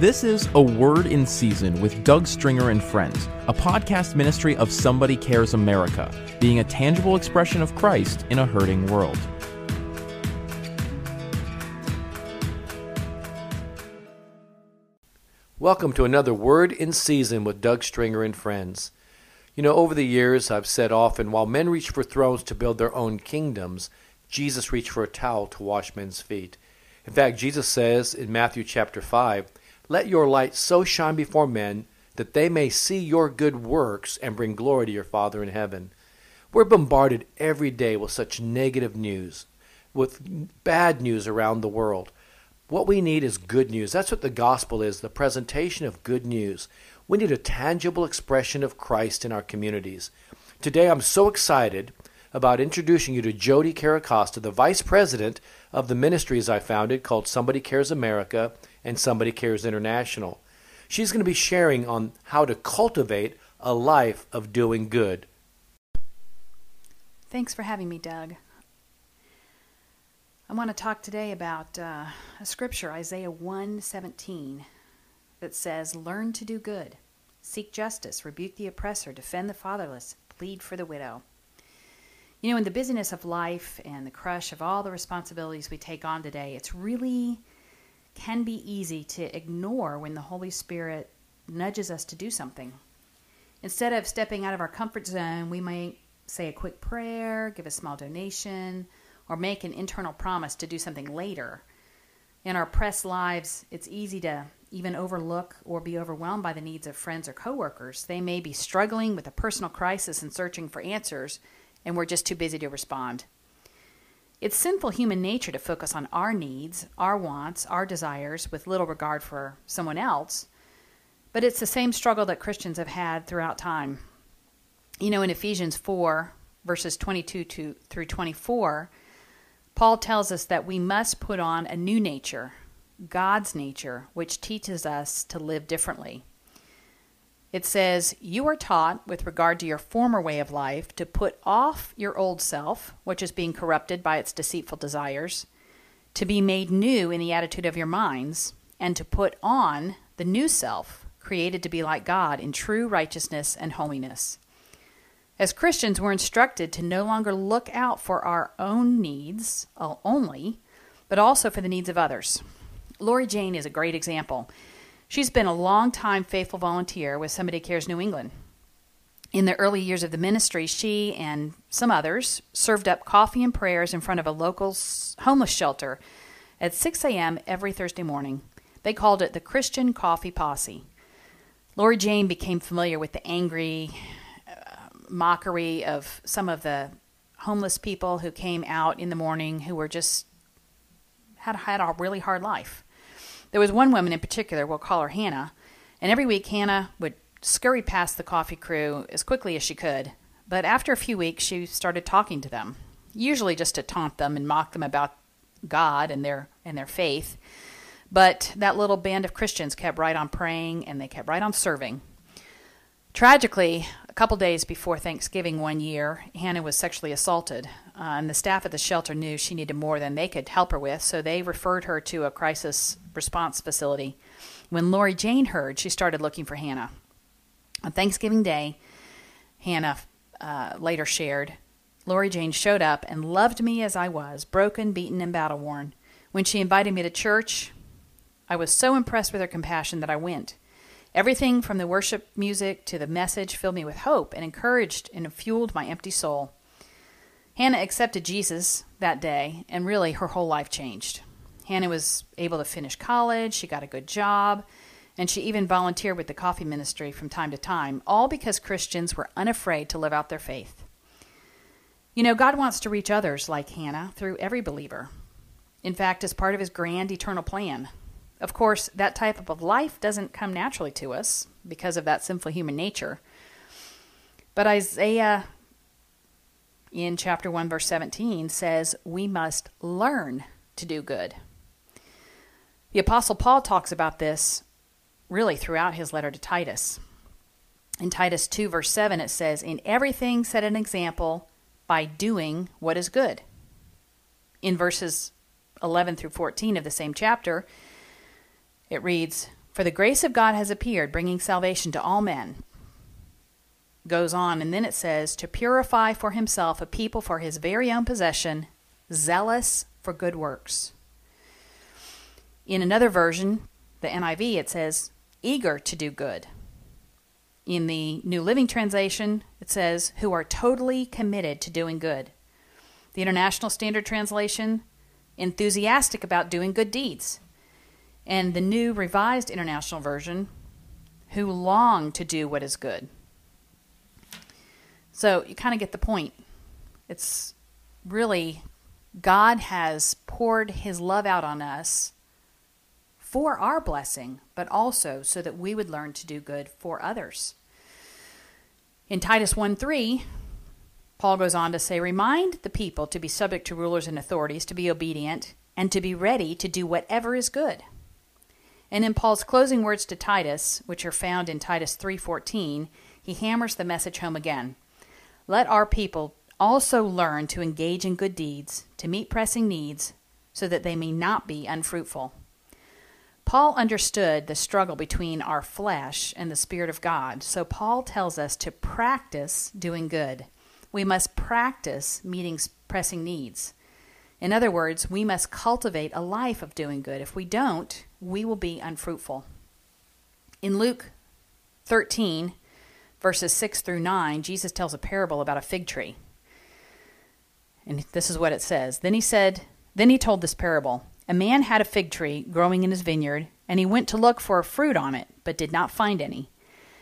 This is A Word in Season with Doug Stringer and Friends, a podcast ministry of Somebody Cares America, being a tangible expression of Christ in a hurting world. Welcome to another Word in Season with Doug Stringer and Friends. You know, over the years, I've said often while men reach for thrones to build their own kingdoms, Jesus reached for a towel to wash men's feet. In fact, Jesus says in Matthew chapter 5, Let your light so shine before men that they may see your good works and bring glory to your Father in heaven. We're bombarded every day with such negative news, with bad news around the world. What we need is good news. That's what the gospel is the presentation of good news. We need a tangible expression of Christ in our communities. Today, I'm so excited about introducing you to Jodie Chiricosta, the vice president of the ministries I founded called Somebody Cares America and Somebody Cares International. She's going to be sharing on how to cultivate a life of doing good. Thanks for having me, Doug. I want to talk today about uh, a scripture, Isaiah 1:17, that says, "Learn to do good, seek justice, rebuke the oppressor, defend the fatherless, plead for the widow." You know, in the busyness of life and the crush of all the responsibilities we take on today, it's really can be easy to ignore when the Holy Spirit nudges us to do something. Instead of stepping out of our comfort zone, we might say a quick prayer, give a small donation, or make an internal promise to do something later. In our press lives, it's easy to even overlook or be overwhelmed by the needs of friends or coworkers. They may be struggling with a personal crisis and searching for answers and we're just too busy to respond. It's sinful human nature to focus on our needs, our wants, our desires with little regard for someone else, but it's the same struggle that Christians have had throughout time. You know, in Ephesians 4, verses 22 to, through 24, Paul tells us that we must put on a new nature, God's nature, which teaches us to live differently. It says, You are taught, with regard to your former way of life, to put off your old self, which is being corrupted by its deceitful desires, to be made new in the attitude of your minds, and to put on the new self, created to be like God in true righteousness and holiness. As Christians, we're instructed to no longer look out for our own needs uh, only, but also for the needs of others. Lori Jane is a great example. She's been a long-time faithful volunteer with Somebody Cares New England. In the early years of the ministry, she and some others served up coffee and prayers in front of a local homeless shelter at 6 a.m. every Thursday morning. They called it the Christian Coffee Posse. Lori Jane became familiar with the angry uh, mockery of some of the homeless people who came out in the morning who were just had had a really hard life. There was one woman in particular, we'll call her Hannah, and every week Hannah would scurry past the coffee crew as quickly as she could. But after a few weeks, she started talking to them, usually just to taunt them and mock them about God and their and their faith. But that little band of Christians kept right on praying and they kept right on serving. Tragically, couple days before Thanksgiving one year, Hannah was sexually assaulted, uh, and the staff at the shelter knew she needed more than they could help her with, so they referred her to a crisis response facility. When Lori Jane heard, she started looking for Hannah. On Thanksgiving Day, Hannah uh, later shared, Lori Jane showed up and loved me as I was, broken, beaten, and battle worn. When she invited me to church, I was so impressed with her compassion that I went. Everything from the worship music to the message filled me with hope and encouraged and fueled my empty soul. Hannah accepted Jesus that day, and really her whole life changed. Hannah was able to finish college, she got a good job, and she even volunteered with the coffee ministry from time to time, all because Christians were unafraid to live out their faith. You know, God wants to reach others like Hannah through every believer. In fact, as part of his grand eternal plan. Of course, that type of life doesn't come naturally to us because of that sinful human nature. But Isaiah in chapter 1 verse 17 says we must learn to do good. The Apostle Paul talks about this really throughout his letter to Titus. In Titus 2, verse 7, it says, In everything set an example by doing what is good. In verses 11 through 14 of the same chapter, it reads, For the grace of God has appeared, bringing salvation to all men. Goes on, and then it says, To purify for himself a people for his very own possession, zealous for good works. In another version, the NIV, it says, eager to do good. In the New Living Translation, it says, who are totally committed to doing good. The International Standard Translation, enthusiastic about doing good deeds. And the New Revised International Version, who long to do what is good. So you kind of get the point. It's really God has poured his love out on us for our blessing, but also so that we would learn to do good for others. In Titus 1 3, Paul goes on to say, Remind the people to be subject to rulers and authorities, to be obedient, and to be ready to do whatever is good. And in Paul's closing words to Titus, which are found in Titus 3:14, he hammers the message home again. Let our people also learn to engage in good deeds, to meet pressing needs, so that they may not be unfruitful. Paul understood the struggle between our flesh and the Spirit of God, so Paul tells us to practice doing good. We must practice meeting pressing needs. In other words, we must cultivate a life of doing good. If we don't, we will be unfruitful. In Luke 13, verses 6 through 9, Jesus tells a parable about a fig tree. And this is what it says. Then he said, Then he told this parable. A man had a fig tree growing in his vineyard, and he went to look for fruit on it, but did not find any.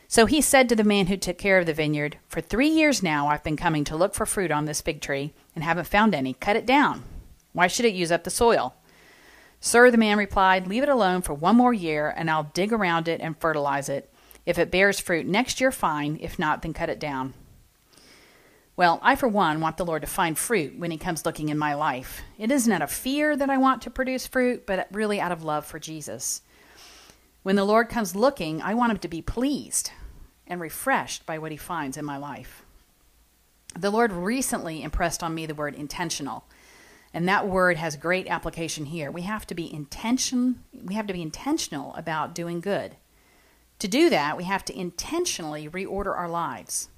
So he said to the man who took care of the vineyard, For three years now I've been coming to look for fruit on this fig tree, and haven't found any. Cut it down. Why should it use up the soil? Sir, the man replied, Leave it alone for one more year, and I'll dig around it and fertilize it. If it bears fruit next year, fine. If not, then cut it down. Well, I, for one, want the Lord to find fruit when He comes looking in my life. It isn't out of fear that I want to produce fruit, but really out of love for Jesus. When the Lord comes looking, I want Him to be pleased and refreshed by what He finds in my life. The Lord recently impressed on me the word intentional. And that word has great application here. We have to be intention we have to be intentional about doing good. To do that, we have to intentionally reorder our lives.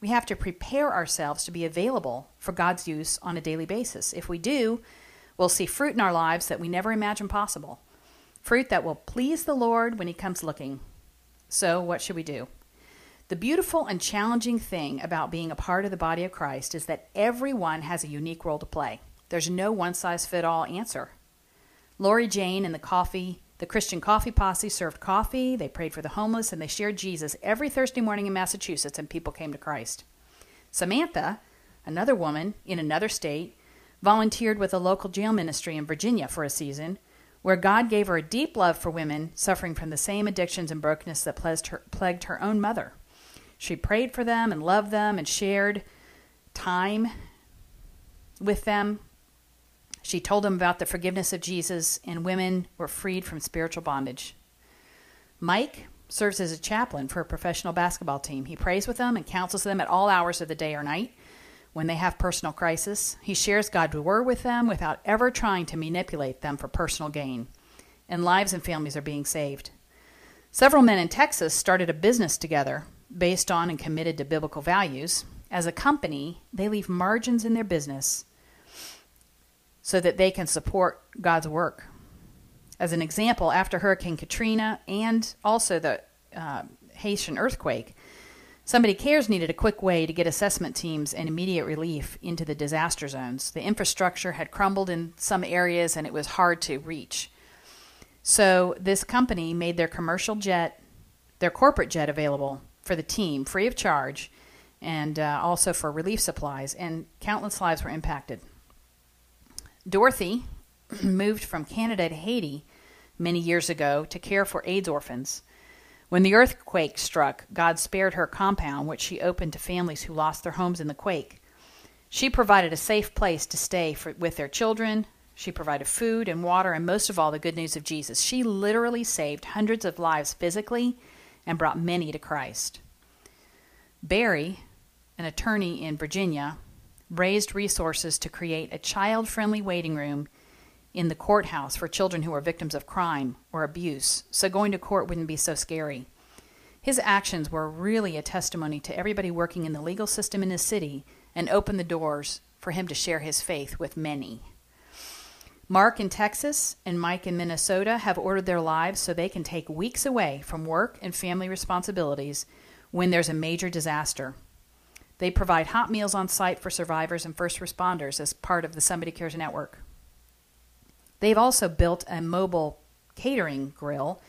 We have to prepare ourselves to be available for God's use on a daily basis. If we do, we'll see fruit in our lives that we never imagined possible. Fruit that will please the Lord when He comes looking. So, what should we do? The beautiful and challenging thing about being a part of the body of Christ is that everyone has a unique role to play. There's no one size fit all answer. Lori Jane and the coffee the Christian Coffee Posse served coffee, they prayed for the homeless, and they shared Jesus every Thursday morning in Massachusetts, and people came to Christ. Samantha, another woman in another state, volunteered with a local jail ministry in Virginia for a season, where God gave her a deep love for women suffering from the same addictions and brokenness that plagued her own mother. She prayed for them and loved them and shared time with them she told them about the forgiveness of Jesus, and women were freed from spiritual bondage. Mike serves as a chaplain for a professional basketball team. He prays with them and counsels them at all hours of the day or night when they have personal crisis. He shares God's word with them without ever trying to manipulate them for personal gain. And lives and families are being saved. Several men in Texas started a business together based on and committed to biblical values. As a company, they leave margins in their business so that they can support God's work. As an example, after Hurricane Katrina and also the uh, Haitian earthquake, Somebody Cares needed a quick way to get assessment teams and immediate relief into the disaster zones. The infrastructure had crumbled in some areas and it was hard to reach. So, this company made their commercial jet, their corporate jet available for the team free of charge and uh, also for relief supplies, and countless lives were impacted. Dorothy moved from Canada to Haiti many years ago to care for AIDS orphans. When the earthquake struck, God spared her compound, which she opened to families who lost their homes in the quake. She provided a safe place to stay for, with their children. She provided food and water, and most of all, the good news of Jesus. She literally saved hundreds of lives physically and brought many to Christ. Barry, an attorney in Virginia, raised resources to create a child friendly waiting room in the courthouse for children who are victims of crime or abuse, so going to court wouldn't be so scary. His actions were really a testimony to everybody working in the legal system in his city and opened the doors for him to share his faith with many. Mark in Texas and Mike in Minnesota have ordered their lives so they can take weeks away from work and family responsibilities when there's a major disaster. They provide hot meals on site for survivors and first responders as part of the Somebody Cares Network. They've also built a mobile catering grill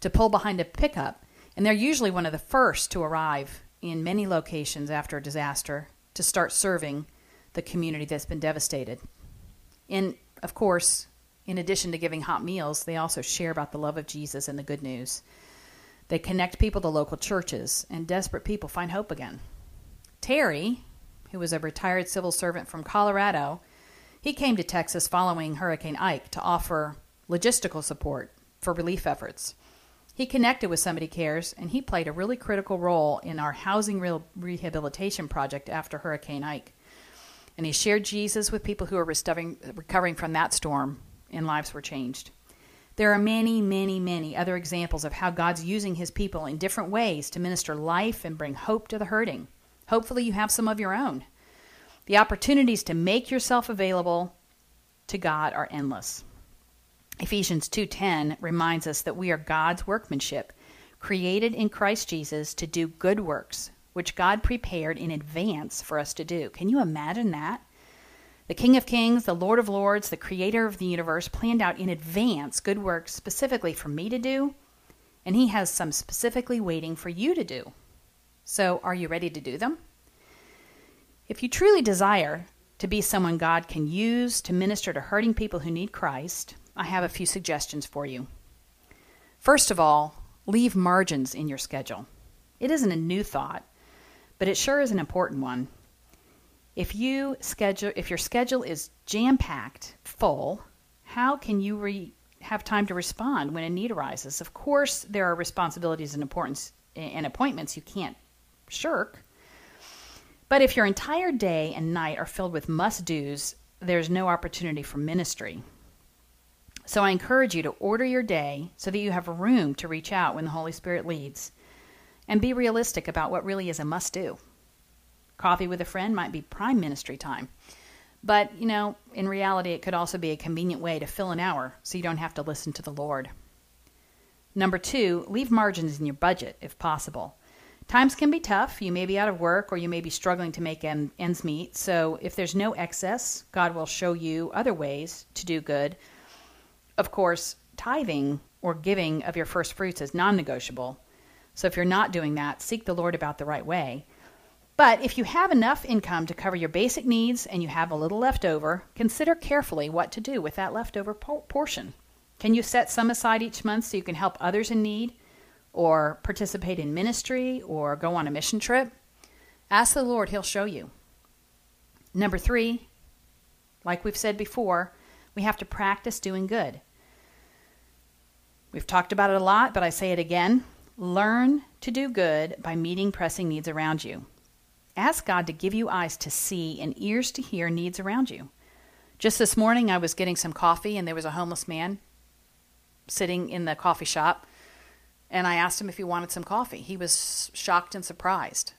to pull behind a pickup, and they're usually one of the first to arrive in many locations after a disaster to start serving the community that's been devastated. And of course, in addition to giving hot meals, they also share about the love of Jesus and the good news. They connect people to local churches, and desperate people find hope again. Terry, who was a retired civil servant from Colorado, he came to Texas following Hurricane Ike to offer logistical support for relief efforts. He connected with Somebody Cares, and he played a really critical role in our housing re- rehabilitation project after Hurricane Ike. And he shared Jesus with people who were recovering from that storm, and lives were changed. There are many, many, many other examples of how God's using his people in different ways to minister life and bring hope to the hurting. Hopefully, you have some of your own. The opportunities to make yourself available to God are endless. Ephesians 2:10 reminds us that we are God's workmanship, created in Christ Jesus to do good works, which God prepared in advance for us to do. Can you imagine that? The King of Kings, the Lord of Lords, the creator of the universe planned out in advance good works specifically for me to do, and he has some specifically waiting for you to do. So, are you ready to do them? If you truly desire to be someone God can use to minister to hurting people who need Christ, I have a few suggestions for you. First of all, leave margins in your schedule. It isn't a new thought, but it sure is an important one. If you schedule if your schedule is jam-packed, full, how can you re- have time to respond when a need arises? Of course, there are responsibilities and importance and appointments you can't shirk, but if your entire day and night are filled with must do's, there's no opportunity for ministry. So I encourage you to order your day so that you have room to reach out when the Holy Spirit leads. And be realistic about what really is a must do. Coffee with a friend might be prime ministry time. But, you know, in reality, it could also be a convenient way to fill an hour so you don't have to listen to the Lord. Number two, leave margins in your budget if possible. Times can be tough. You may be out of work or you may be struggling to make ends meet. So, if there's no excess, God will show you other ways to do good. Of course, tithing or giving of your first fruits is non negotiable. So, if you're not doing that, seek the Lord about the right way. But if you have enough income to cover your basic needs and you have a little left over, consider carefully what to do with that leftover portion. Can you set some aside each month so you can help others in need? Or participate in ministry or go on a mission trip, ask the Lord, He'll show you. Number three, like we've said before, we have to practice doing good. We've talked about it a lot, but I say it again. Learn to do good by meeting pressing needs around you. Ask God to give you eyes to see and ears to hear needs around you. Just this morning, I was getting some coffee, and there was a homeless man sitting in the coffee shop and I asked him if he wanted some coffee. He was shocked and surprised.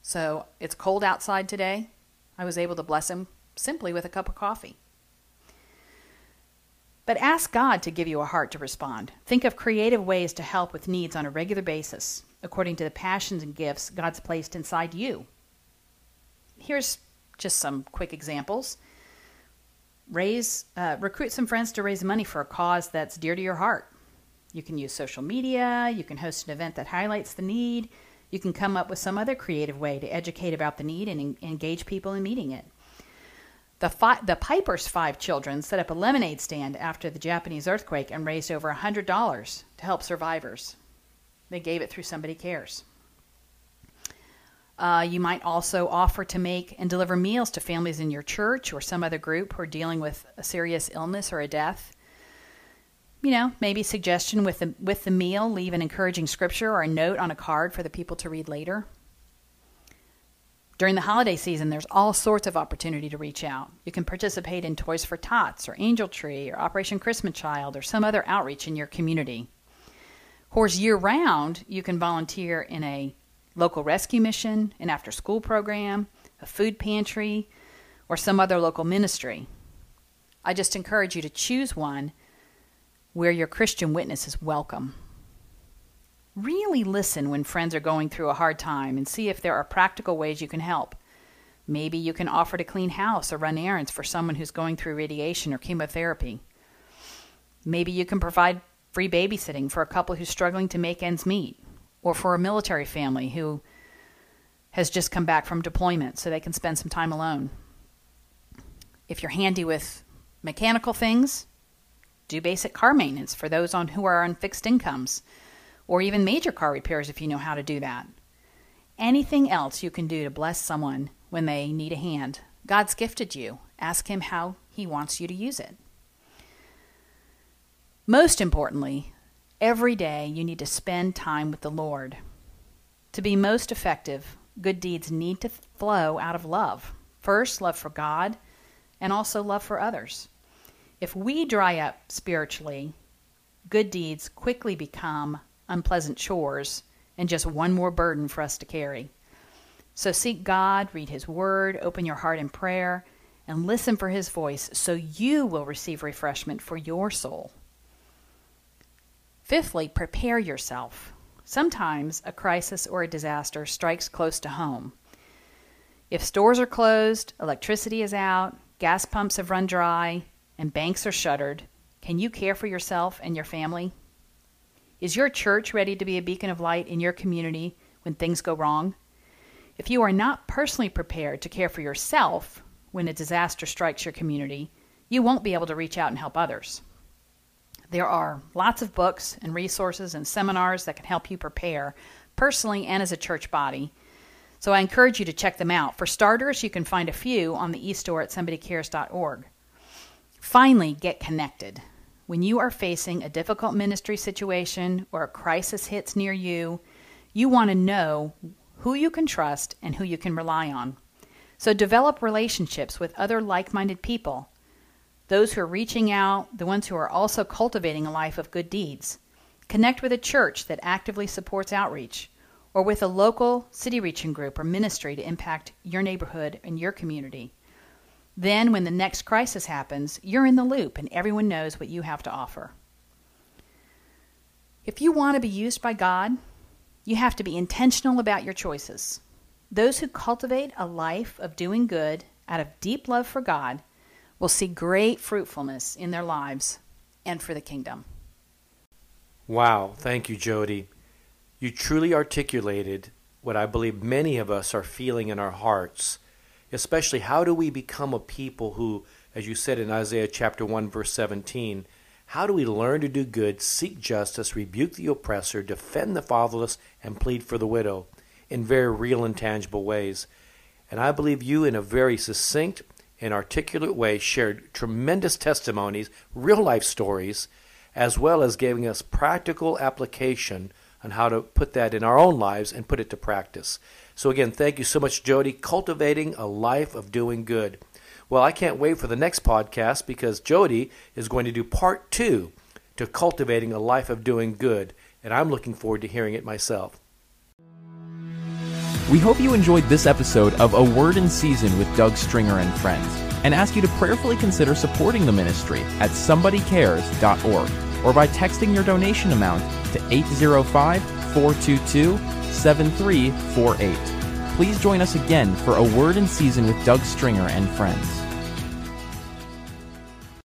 So it's cold outside today. I was able to bless him simply with a cup of coffee. But ask God to give you a heart to respond. Think of creative ways to help with needs on a regular basis, according to the passions and gifts God's placed inside you. Here's just some quick examples. Raise, uh, recruit some friends to raise money for a cause that's dear to your heart. You can use social media, you can host an event that highlights the need, you can come up with some other creative way to educate about the need and en- engage people in meeting it. The, fi- the Piper's five children set up a lemonade stand after the Japanese earthquake and raised over $100 to help survivors. They gave it through Somebody Cares. Uh, you might also offer to make and deliver meals to families in your church or some other group who are dealing with a serious illness or a death you know, maybe suggestion with the with the meal, leave an encouraging scripture or a note on a card for the people to read later. During the holiday season, there's all sorts of opportunity to reach out. You can participate in Toys for Tots or Angel Tree or Operation Christmas Child or some other outreach in your community. Of course, year round, you can volunteer in a local rescue mission, an after school program, a food pantry, or some other local ministry. I just encourage you to choose one where your Christian witness is welcome. Really listen when friends are going through a hard time and see if there are practical ways you can help. Maybe you can offer to clean house or run errands for someone who's going through radiation or chemotherapy. Maybe you can provide free babysitting for a couple who's struggling to make ends meet, or for a military family who has just come back from deployment so they can spend some time alone. If you're handy with mechanical things, do basic car maintenance for those on who are on fixed incomes or even major car repairs if you know how to do that. Anything else you can do to bless someone when they need a hand. God's gifted you. Ask Him how He wants you to use it. Most importantly, every day you need to spend time with the Lord. To be most effective, good deeds need to flow out of love. First, love for God, and also love for others. If we dry up spiritually, good deeds quickly become unpleasant chores and just one more burden for us to carry. So seek God, read His Word, open your heart in prayer, and listen for His voice so you will receive refreshment for your soul. Fifthly, prepare yourself. Sometimes a crisis or a disaster strikes close to home. If stores are closed, electricity is out, gas pumps have run dry, and banks are shuttered, can you care for yourself and your family? Is your church ready to be a beacon of light in your community when things go wrong? If you are not personally prepared to care for yourself when a disaster strikes your community, you won't be able to reach out and help others. There are lots of books and resources and seminars that can help you prepare personally and as a church body. So I encourage you to check them out. For starters, you can find a few on the e-store at somebodycares.org. Finally, get connected. When you are facing a difficult ministry situation or a crisis hits near you, you want to know who you can trust and who you can rely on. So develop relationships with other like minded people, those who are reaching out, the ones who are also cultivating a life of good deeds. Connect with a church that actively supports outreach, or with a local city reaching group or ministry to impact your neighborhood and your community. Then, when the next crisis happens, you're in the loop and everyone knows what you have to offer. If you want to be used by God, you have to be intentional about your choices. Those who cultivate a life of doing good out of deep love for God will see great fruitfulness in their lives and for the kingdom. Wow, thank you, Jodie. You truly articulated what I believe many of us are feeling in our hearts especially how do we become a people who, as you said in Isaiah chapter 1, verse 17, how do we learn to do good, seek justice, rebuke the oppressor, defend the fatherless, and plead for the widow in very real and tangible ways? And I believe you, in a very succinct and articulate way, shared tremendous testimonies, real life stories, as well as giving us practical application on how to put that in our own lives and put it to practice. So, again, thank you so much, Jodie. Cultivating a life of doing good. Well, I can't wait for the next podcast because Jodie is going to do part two to cultivating a life of doing good, and I'm looking forward to hearing it myself. We hope you enjoyed this episode of A Word in Season with Doug Stringer and Friends, and ask you to prayerfully consider supporting the ministry at somebodycares.org or by texting your donation amount to 805 422 7348. Please join us again for A Word in Season with Doug Stringer and friends.